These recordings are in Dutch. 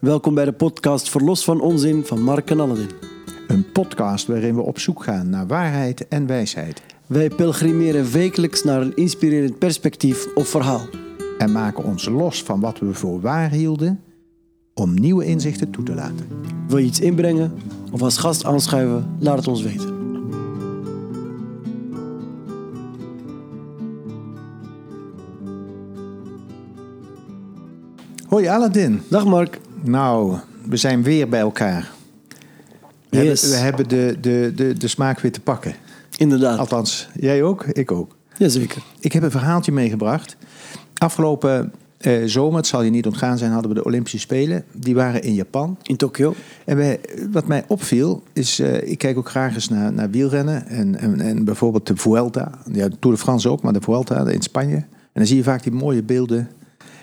Welkom bij de podcast Verlos van Onzin van Mark en Aladdin. Een podcast waarin we op zoek gaan naar waarheid en wijsheid. Wij pelgrimeren wekelijks naar een inspirerend perspectief of verhaal. En maken ons los van wat we voor waar hielden om nieuwe inzichten toe te laten. Wil je iets inbrengen of als gast aanschuiven? Laat het ons weten. Hoi Aladdin. Dag Mark. Nou, we zijn weer bij elkaar. We, Yes. hebben, we hebben de, de, de, de smaak weer te pakken. Inderdaad. Althans, jij ook, ik ook. Jazeker. Ik heb een verhaaltje meegebracht. Afgelopen eh, zomer, het zal je niet ontgaan zijn, hadden we de Olympische Spelen. Die waren in Japan. In Tokio. En wij, wat mij opviel, is, eh, ik kijk ook graag eens naar, naar wielrennen. En, en, en bijvoorbeeld de Vuelta. Ja, de Tour de France ook, maar de Vuelta in Spanje. En dan zie je vaak die mooie beelden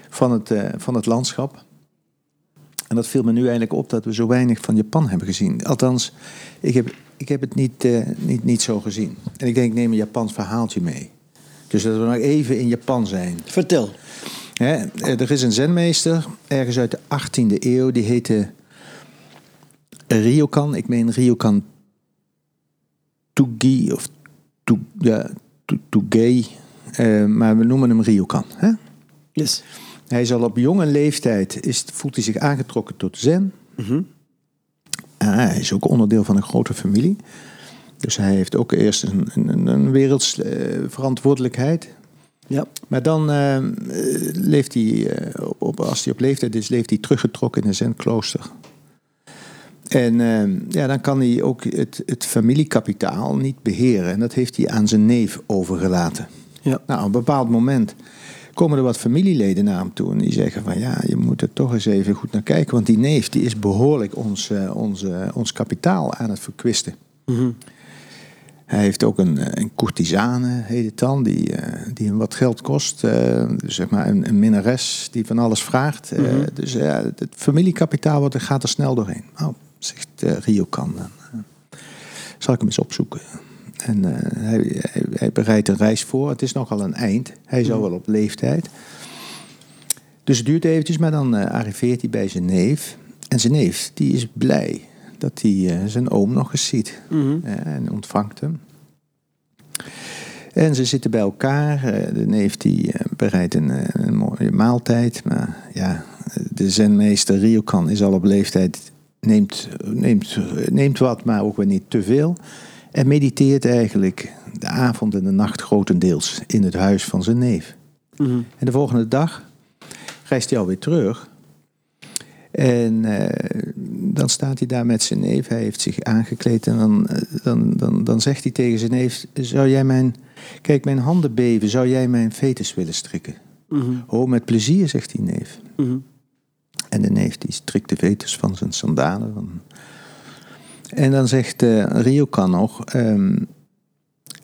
van het, eh, van het landschap. En dat viel me nu eigenlijk op dat we zo weinig van Japan hebben gezien. Althans, ik heb, ik heb het niet, eh, niet, niet zo gezien. En ik denk, ik neem een Japans verhaaltje mee. Dus dat we nog even in Japan zijn. Vertel. Hè, eh, er is een zenmeester, ergens uit de 18e eeuw, die heette Ryokan. Ik meen Ryokan Tugi of Tu- ja, Tugei, eh, maar we noemen hem Ryokan. Hè? Yes. Hij is al op jonge leeftijd, is, voelt hij zich aangetrokken tot zen. Mhm. En hij is ook onderdeel van een grote familie. Dus hij heeft ook eerst een, een, een werelds eh, verantwoordelijkheid. Ja. Maar dan eh, leeft hij, eh, op, op, als hij op leeftijd is, leeft hij teruggetrokken in een zenklooster. En eh, ja, dan kan hij ook het, het familiekapitaal niet beheren. En dat heeft hij aan zijn neef overgelaten. Ja. Nou, op een bepaald moment komen er wat familieleden naar hem toe. En die zeggen van ja, je moet er toch eens even goed naar kijken. Want die neef die is behoorlijk ons, eh, ons, eh, ons kapitaal aan het verkwisten. Mhm. Hij heeft ook een, eh, een courtisane, heet het dan, die, die hem wat geld kost. Dus zeg maar een, een minnares die van alles vraagt. Mhm. Dus ja, het familiekapitaal wordt, gaat er snel doorheen. Oh, zegt Rio kan. dan, zal ik hem eens opzoeken. En eh, hij, hij, hij bereidt een reis voor. Het is nogal een eind. Hij is al wel op leeftijd. Dus het duurt eventjes, maar dan eh, arriveert hij bij zijn neef. En zijn neef, die is blij dat hij eh, zijn oom nog eens ziet. Eh, en ontvangt hem. En ze zitten bij elkaar. De neef die bereidt een, een mooie maaltijd. Maar ja, de zenmeester Ryokan is al op leeftijd. Neemt, neemt, neemt wat, maar ook weer niet te veel. En mediteert eigenlijk de avond en de nacht grotendeels in het huis van zijn neef. Mhm. En de volgende dag reist hij alweer terug. En eh, dan staat hij daar met zijn neef. Hij heeft zich aangekleed. En dan, eh, dan, dan, dan zegt hij tegen zijn neef: Zou jij mijn. Kijk, mijn handen beven. Zou jij mijn fetus willen strikken? Mhm. Oh, met plezier, zegt die neef. Mhm. En de neef die strikt de veters van zijn sandalen. Van... En dan zegt eh Ryokan nog: ehm,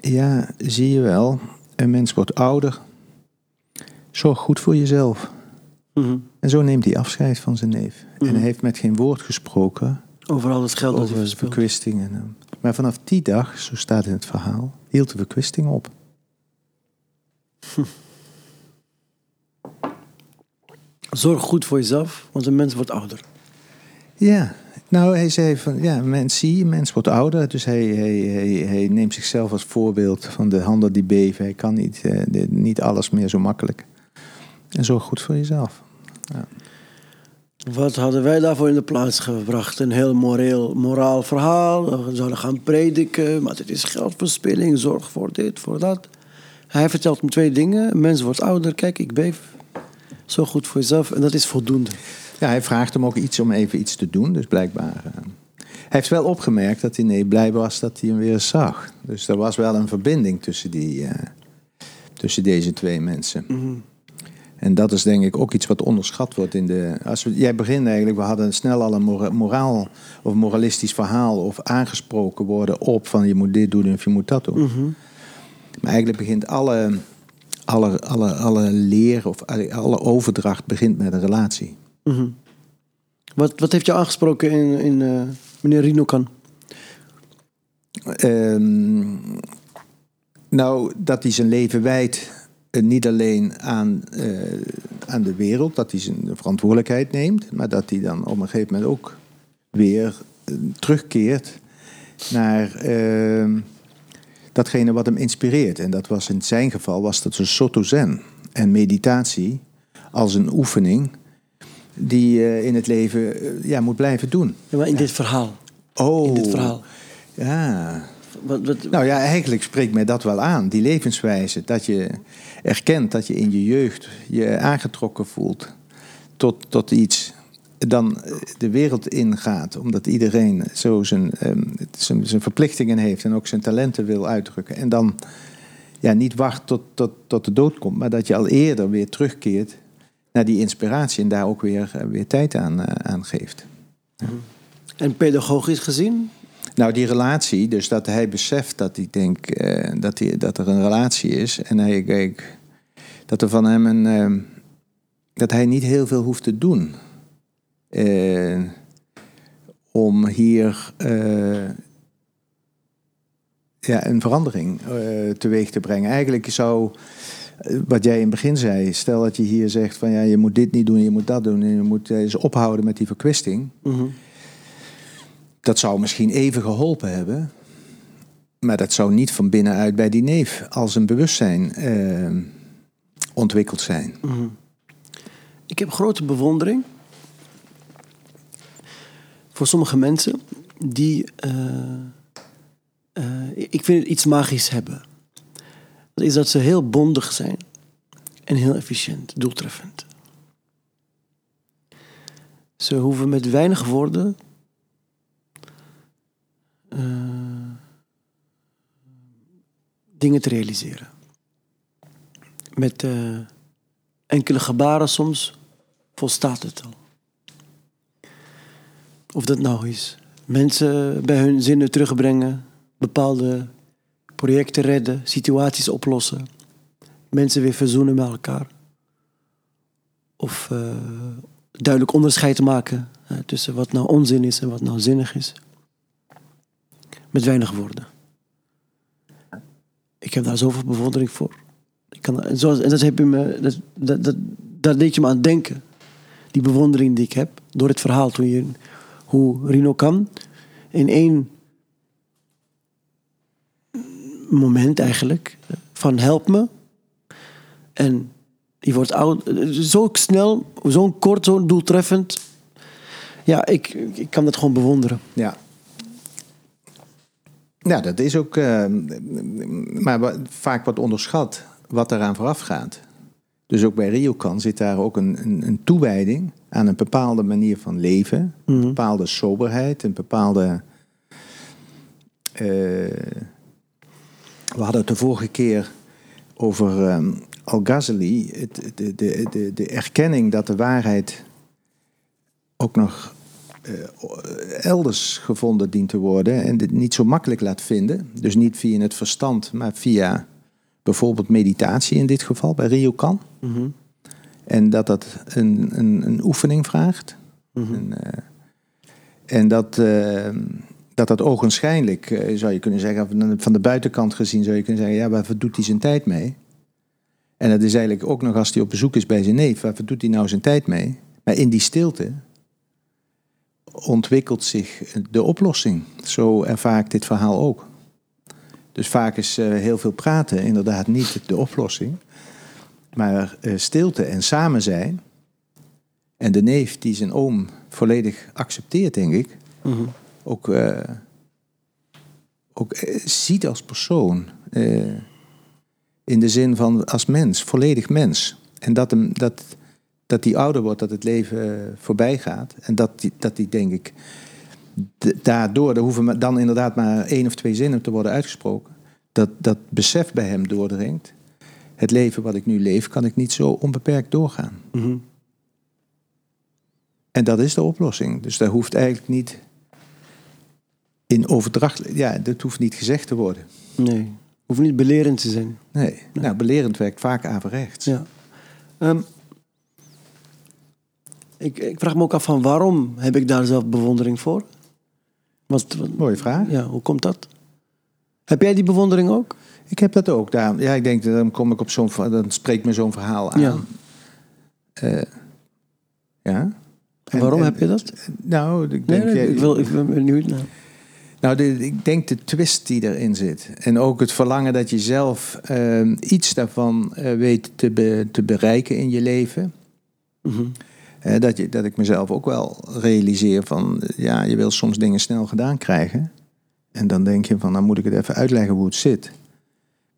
Ja, zie je wel, een mens wordt ouder. Zorg goed voor jezelf. Mhm. En zo neemt hij afscheid van zijn neef. En Mhm. hij heeft met geen woord gesproken Overal het geld dat over hij de verspilt. verkwisting. En, eh, maar vanaf die dag, zo staat in het verhaal, hield de verkwisting op. Zorg goed voor jezelf, want een mens wordt ouder. Ja, nou hij zei van, ja, mens zie mens wordt ouder. Dus hij, hij, hij, hij neemt zichzelf als voorbeeld van de handen die beven. Hij kan niet, eh, niet alles meer zo makkelijk. En zorg goed voor jezelf. Wat hadden wij daarvoor in de plaats gebracht? Een heel moreel, moraal verhaal. We zouden gaan prediken, maar dit is geldverspilling. Zorg voor dit, voor dat. Hij vertelt me twee dingen. Mens wordt ouder. Kijk, ik beef. Zorg goed voor jezelf. En dat is voldoende. Ja, hij vraagt hem ook iets om even iets te doen. Dus blijkbaar. eh, hij heeft wel opgemerkt dat hij nee, blij was dat hij hem weer zag. Dus er was wel een verbinding tussen, die, eh, tussen deze twee mensen. En dat is denk ik ook iets wat onderschat wordt in de. Als we, jij begint eigenlijk, we hadden snel al een mora- moraal of moralistisch verhaal of aangesproken worden op van je moet dit doen of je moet dat doen. Maar eigenlijk begint alle, alle, alle, alle leer of alle, alle overdracht begint met een relatie. Mhm. Wat, wat heeft jou aangesproken in, in eh, meneer Rinokan? Ehm, nou, dat hij zijn leven wijdt eh, niet alleen aan, eh, aan de wereld, dat hij zijn verantwoordelijkheid neemt, maar dat hij dan op een gegeven moment ook weer terugkeert naar eh, datgene wat hem inspireert. En dat was in zijn geval was dat een Soto Zen en meditatie als een oefening die je in het leven eh, ja, moet blijven doen. Ja, maar in dit verhaal. Oh, In dit verhaal. Ja, Wat, wat, nou ja, eigenlijk spreekt mij dat wel aan, die levenswijze. Dat je erkent dat je in je jeugd je aangetrokken voelt tot, tot iets. Dan eh, de wereld ingaat, omdat iedereen zo zijn, ehm, zijn, zijn verplichtingen heeft en ook zijn talenten wil uitdrukken. En dan ja, niet wacht tot, tot, tot de dood komt, maar dat je al eerder weer terugkeert naar die inspiratie en daar ook weer, eh, weer tijd aan, eh, aan geeft. En pedagogisch gezien? Nou, die relatie, dus dat hij beseft dat hij denkt eh, dat, hij, dat er een relatie is. En hij kijk, dat er van hem een. eh, dat hij niet heel veel hoeft te doen. om hier ja, een verandering teweeg te brengen. Eigenlijk zou. Wat jij in het begin zei, stel dat je hier zegt van ja, je moet dit niet doen, je moet dat doen en je moet eens ophouden met die verkwisting Mhm. dat zou misschien even geholpen hebben. Maar dat zou niet van binnenuit bij die neef als een bewustzijn eh, ontwikkeld zijn. Mhm. Ik heb grote bewondering voor sommige mensen die, eh, eh, ik vind het iets magisch hebben. Is dat ze heel bondig zijn en heel efficiënt, doeltreffend. Ze hoeven met weinig woorden eh, dingen te realiseren. Met eh, enkele gebaren soms volstaat het al. Of dat nou is mensen bij hun zinnen terugbrengen, bepaalde projecten redden, situaties oplossen, mensen weer verzoenen met elkaar. Of eh, duidelijk onderscheid maken tussen wat nou onzin is en wat nou zinnig is. Met weinig woorden. Ik heb daar zoveel bewondering voor. Ik kan, en, en dat, heb je me, dat, dat, dat, dat deed je me aan denken. Die bewondering die ik heb door het verhaal. Toen je, hoe Rino kan in één moment eigenlijk van help me. En die wordt oud. Zo snel, zo kort, zo doeltreffend. Ja, ik, ik kan dat gewoon bewonderen. Ja. Ja, dat is ook eh, maar vaak wat onderschat wat eraan vooraf gaat. Dus ook bij Ryokan zit daar ook een, een, een toewijding aan een bepaalde manier van leven, een bepaalde soberheid, een bepaalde. eh, we hadden het de vorige keer over ehm, Al-Ghazali, de, de, de, de erkenning dat de waarheid ook nog eh, elders gevonden dient te worden en dit niet zo makkelijk laat vinden. Dus niet via het verstand, maar via bijvoorbeeld meditatie in dit geval, bij Ryokan. En dat dat een, een, een oefening vraagt. En, eh, en dat, eh, dat dat ogenschijnlijk, eh, zou je kunnen zeggen, van de- buitenkant gezien zou je kunnen zeggen, ja, waarvoor doet hij zijn tijd mee? En dat is eigenlijk ook nog als hij op bezoek is bij zijn neef, waarvoor doet hij nou zijn tijd mee? Maar in die stilte ontwikkelt zich de oplossing. Zo ervaar dit verhaal ook. Dus vaak is eh, heel veel praten inderdaad niet de oplossing. Maar eh, stilte en samen zijn. En de neef die zijn oom volledig accepteert, denk ik. Ook, eh, ook eh, ziet als persoon. eh, in de zin van als mens, volledig mens. En dat, hem, dat, dat die ouder wordt, dat het leven voorbij gaat. En dat die, dat die denk ik, daardoor, er hoeven dan inderdaad maar één of twee zinnen te worden uitgesproken. Dat, dat besef bij hem doordringt. Het leven wat ik nu leef, kan ik niet zo onbeperkt doorgaan. Mhm. En dat is de oplossing. Dus daar hoeft eigenlijk niet in overdracht. Ja, dat hoeft niet gezegd te worden. Nee, hoeft niet belerend te zijn. Nee. Nou, belerend werkt vaak averechts. Ja. Ehm, ik, ik vraag me ook af van waarom heb ik daar zelf bewondering voor? Wat, wat- Mooie vraag. ja, hoe komt dat? Heb jij die bewondering ook? Ik heb dat ook. Daar, ja, ik denk, dan kom ik op zo'n, dan spreekt me zo'n verhaal aan. Ja. Eh, ja. En waarom en- heb je dat? Nou, ik Nee, denk, nee, jij- ik, wil, ik ben benieuwd naar. Nou, de, ik denk de twist die erin zit. En ook het verlangen dat je zelf ehm, iets daarvan eh, weet te, be- te bereiken in je leven. Mhm. Dat, je, dat ik mezelf ook wel realiseer van... ja, je wil soms dingen snel gedaan krijgen. En dan denk je van, dan moet ik het even uitleggen hoe het zit.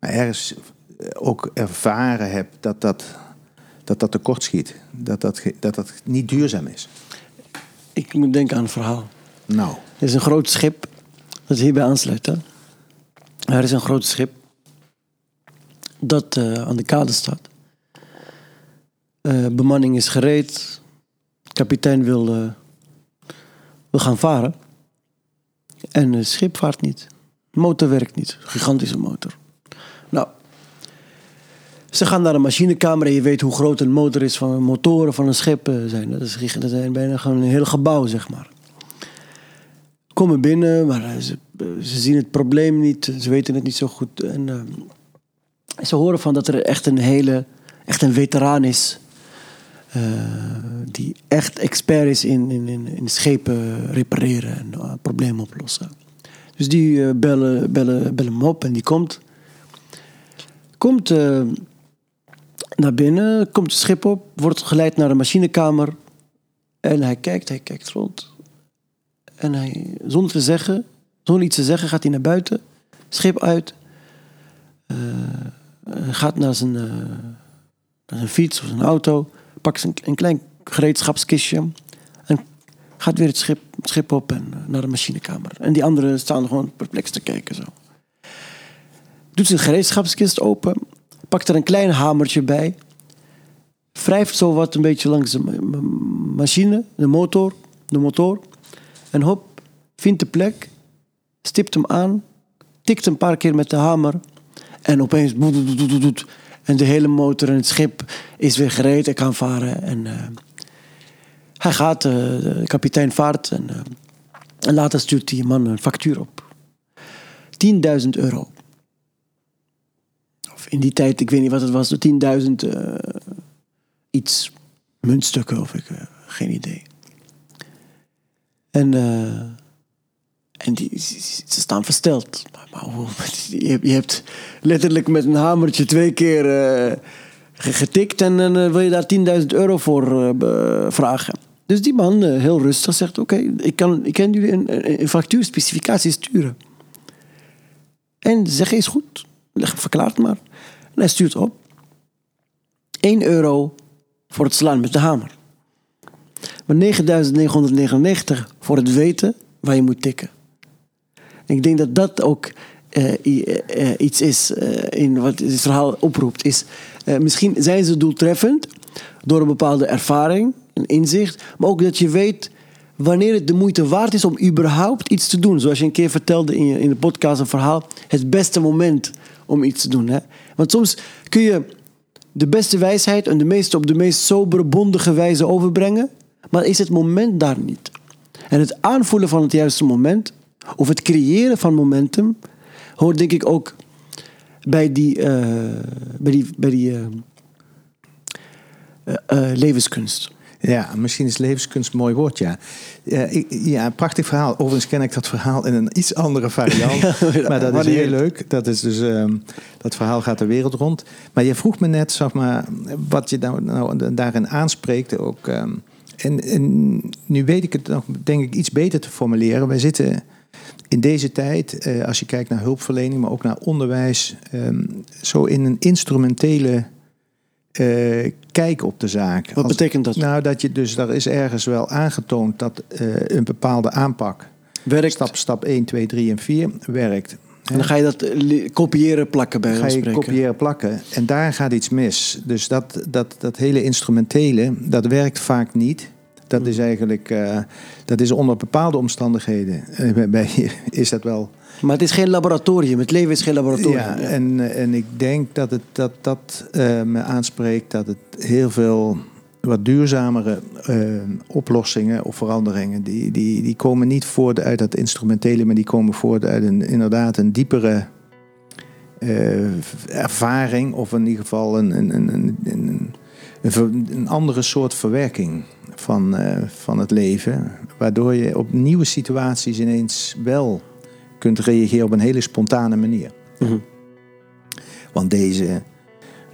Maar ergens eh, ook ervaren heb dat dat, dat, dat tekort schiet. Dat dat, dat dat niet duurzaam is. Ik moet denken aan een verhaal. Nou, Er is een groot schip dat hierbij aansluit. Hè? Er is een groot schip dat eh, aan de kade staat. Eh, bemanning is gereed. Kapitein wil, eh, wil gaan varen. En het schip vaart niet. Motor werkt niet. Gigantische motor. Nou, ze gaan naar de machinekamer en je weet hoe groot een motor is van motoren van een schip zijn. Dat, is, dat zijn bijna gewoon een heel gebouw, zeg maar komen binnen, maar eh, ze, eh, ze zien het probleem niet. Ze weten het niet zo goed. En eh, ze horen van dat er echt een hele, echt een veteraan is. die echt expert is in, in, in, schepen repareren en problemen oplossen. Dus die bellen, bellen, bellen hem op en die komt. Komt naar binnen, komt het schip op, wordt geleid naar de machinekamer. En hij kijkt, hij kijkt rond. En hij, zonder te zeggen, zonder iets te zeggen, gaat hij naar buiten, schip uit. eh, hij gaat naar zijn, eh, naar zijn fiets of zijn auto, pakt zijn, een klein gereedschapskistje en gaat weer het schip, schip op en eh, naar de machinekamer. En die anderen staan gewoon perplex te kijken zo. Doet zijn gereedschapskist open, pakt er een klein hamertje bij, wrijft zo wat een beetje langs de ma- ma- machine, de motor, de motor. En hop, vindt de plek, stipt hem aan, tikt een paar keer met de hamer. En opeens... En de hele motor en het schip is weer gereed en kan varen. En eh, hij gaat, eh, de kapitein vaart. En, eh, en later stuurt die man een factuur op. 10.000 euro. Of in die tijd, ik weet niet wat het was, 10.000 eh, iets muntstukken of ik, geen idee. En, eh, en die, ze staan versteld. Maar, maar je, hebt- letterlijk met een hamertje twee keer eh, ge- getikt en dan eh, wil je daar 10.000 euro voor vragen. Dus die man, heel rustig, zegt: Oké, ik, kan, ik kan jullie een, een, factuurspecificatie sturen. En ze zeggen: Is goed, leg, verklaar het maar. En hij stuurt op: 1 euro voor het slaan met de hamer. Maar 9999 voor het weten waar je moet tikken. Ik denk dat dat ook eh, eh, eh, iets is in wat dit verhaal oproept. Is, misschien zijn ze doeltreffend door een bepaalde ervaring, een inzicht. Maar ook dat je weet wanneer het de moeite waard is om überhaupt iets te doen. Zoals je een keer vertelde in, je, in de podcast een verhaal. Het beste moment om iets te doen. Hè? Want soms kun je de beste wijsheid en de meeste op de meest sobere, bondige wijze overbrengen. Maar is het moment daar niet? En het aanvoelen van het juiste moment, of het creëren van momentum, hoort denk ik ook bij die, eh, bij die, bij die eh, eh, levenskunst. Ja, misschien is levenskunst een mooi woord, ja. Ja, ik, ja, prachtig verhaal. Overigens ken ik dat verhaal in een iets andere variant. maar dat is heel leuk. Dat, is dus, ehm, dat verhaal gaat de wereld rond. Maar je vroeg me net, zeg maar, wat je nou, nou daarin aanspreekt. Ook, ehm, en, en nu weet ik het nog, denk ik, iets beter te formuleren. Wij zitten in deze tijd, eh, als je kijkt naar hulpverlening, maar ook naar onderwijs, ehm, zo in een instrumentele eh, kijk op de zaak. Wat betekent dat? Nou, dat je dus, daar is ergens wel aangetoond dat eh, een bepaalde aanpak, Werkt. stap, stap 1, 2, 3 en 4, werkt. En dan ga je dat eh, kopiëren, plakken bij ga je spreken. kopiëren, plakken. En daar gaat iets mis. Dus dat, dat, dat hele instrumentele, dat werkt vaak niet. Dat is eigenlijk, eh, dat is onder bepaalde omstandigheden, eh, bij- bij- is dat wel Maar het is geen laboratorium. Het leven is geen laboratorium. Ja, en, en ik denk dat het, dat, dat me aanspreekt dat het heel veel wat duurzamere eh, oplossingen of veranderingen, die, die, die komen niet voort uit dat instrumentele, maar die komen voort uit een, inderdaad een diepere eh, ervaring of in ieder geval een, een, een, een, een, een, een andere soort verwerking van, uh, van het leven. Waardoor je op nieuwe situaties ineens wel kunt reageren op een hele spontane manier. Mm -hmm. Want deze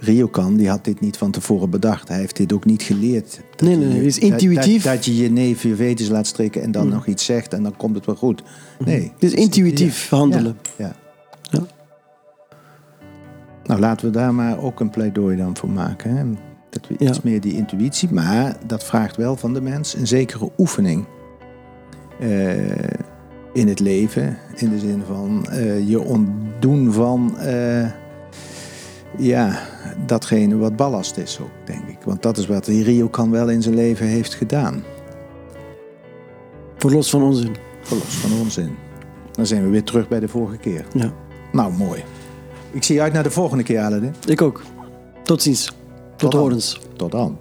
Ryokan die had dit niet van tevoren bedacht. Hij heeft dit ook niet geleerd. Nee, nee, het is intuïtief. Dat, dat, je je neef je veters laat strikken en dan mm. nog iets zegt en dan komt het wel goed. Nee. Het is intuïtief ja. handelen. Ja. ja. Nou, laten we daar maar ook een pleidooi dan voor maken. Hè? Dat we iets meer die intuïtie, maar dat vraagt wel van de mens een zekere oefening. Uh, in het leven, in de zin van uh, je ontdoen van uh, ja, datgene wat ballast is ook, denk ik. Want dat is wat Rio kan wel in zijn leven heeft gedaan. Verlos van onzin. Verlos van onzin. Dan zijn we weer terug bij de vorige keer. Ja. Nou, mooi. Ik zie uit naar de volgende keer, Aladdin. Ik ook. Tot ziens. Tot, Tot horens. Tot dan.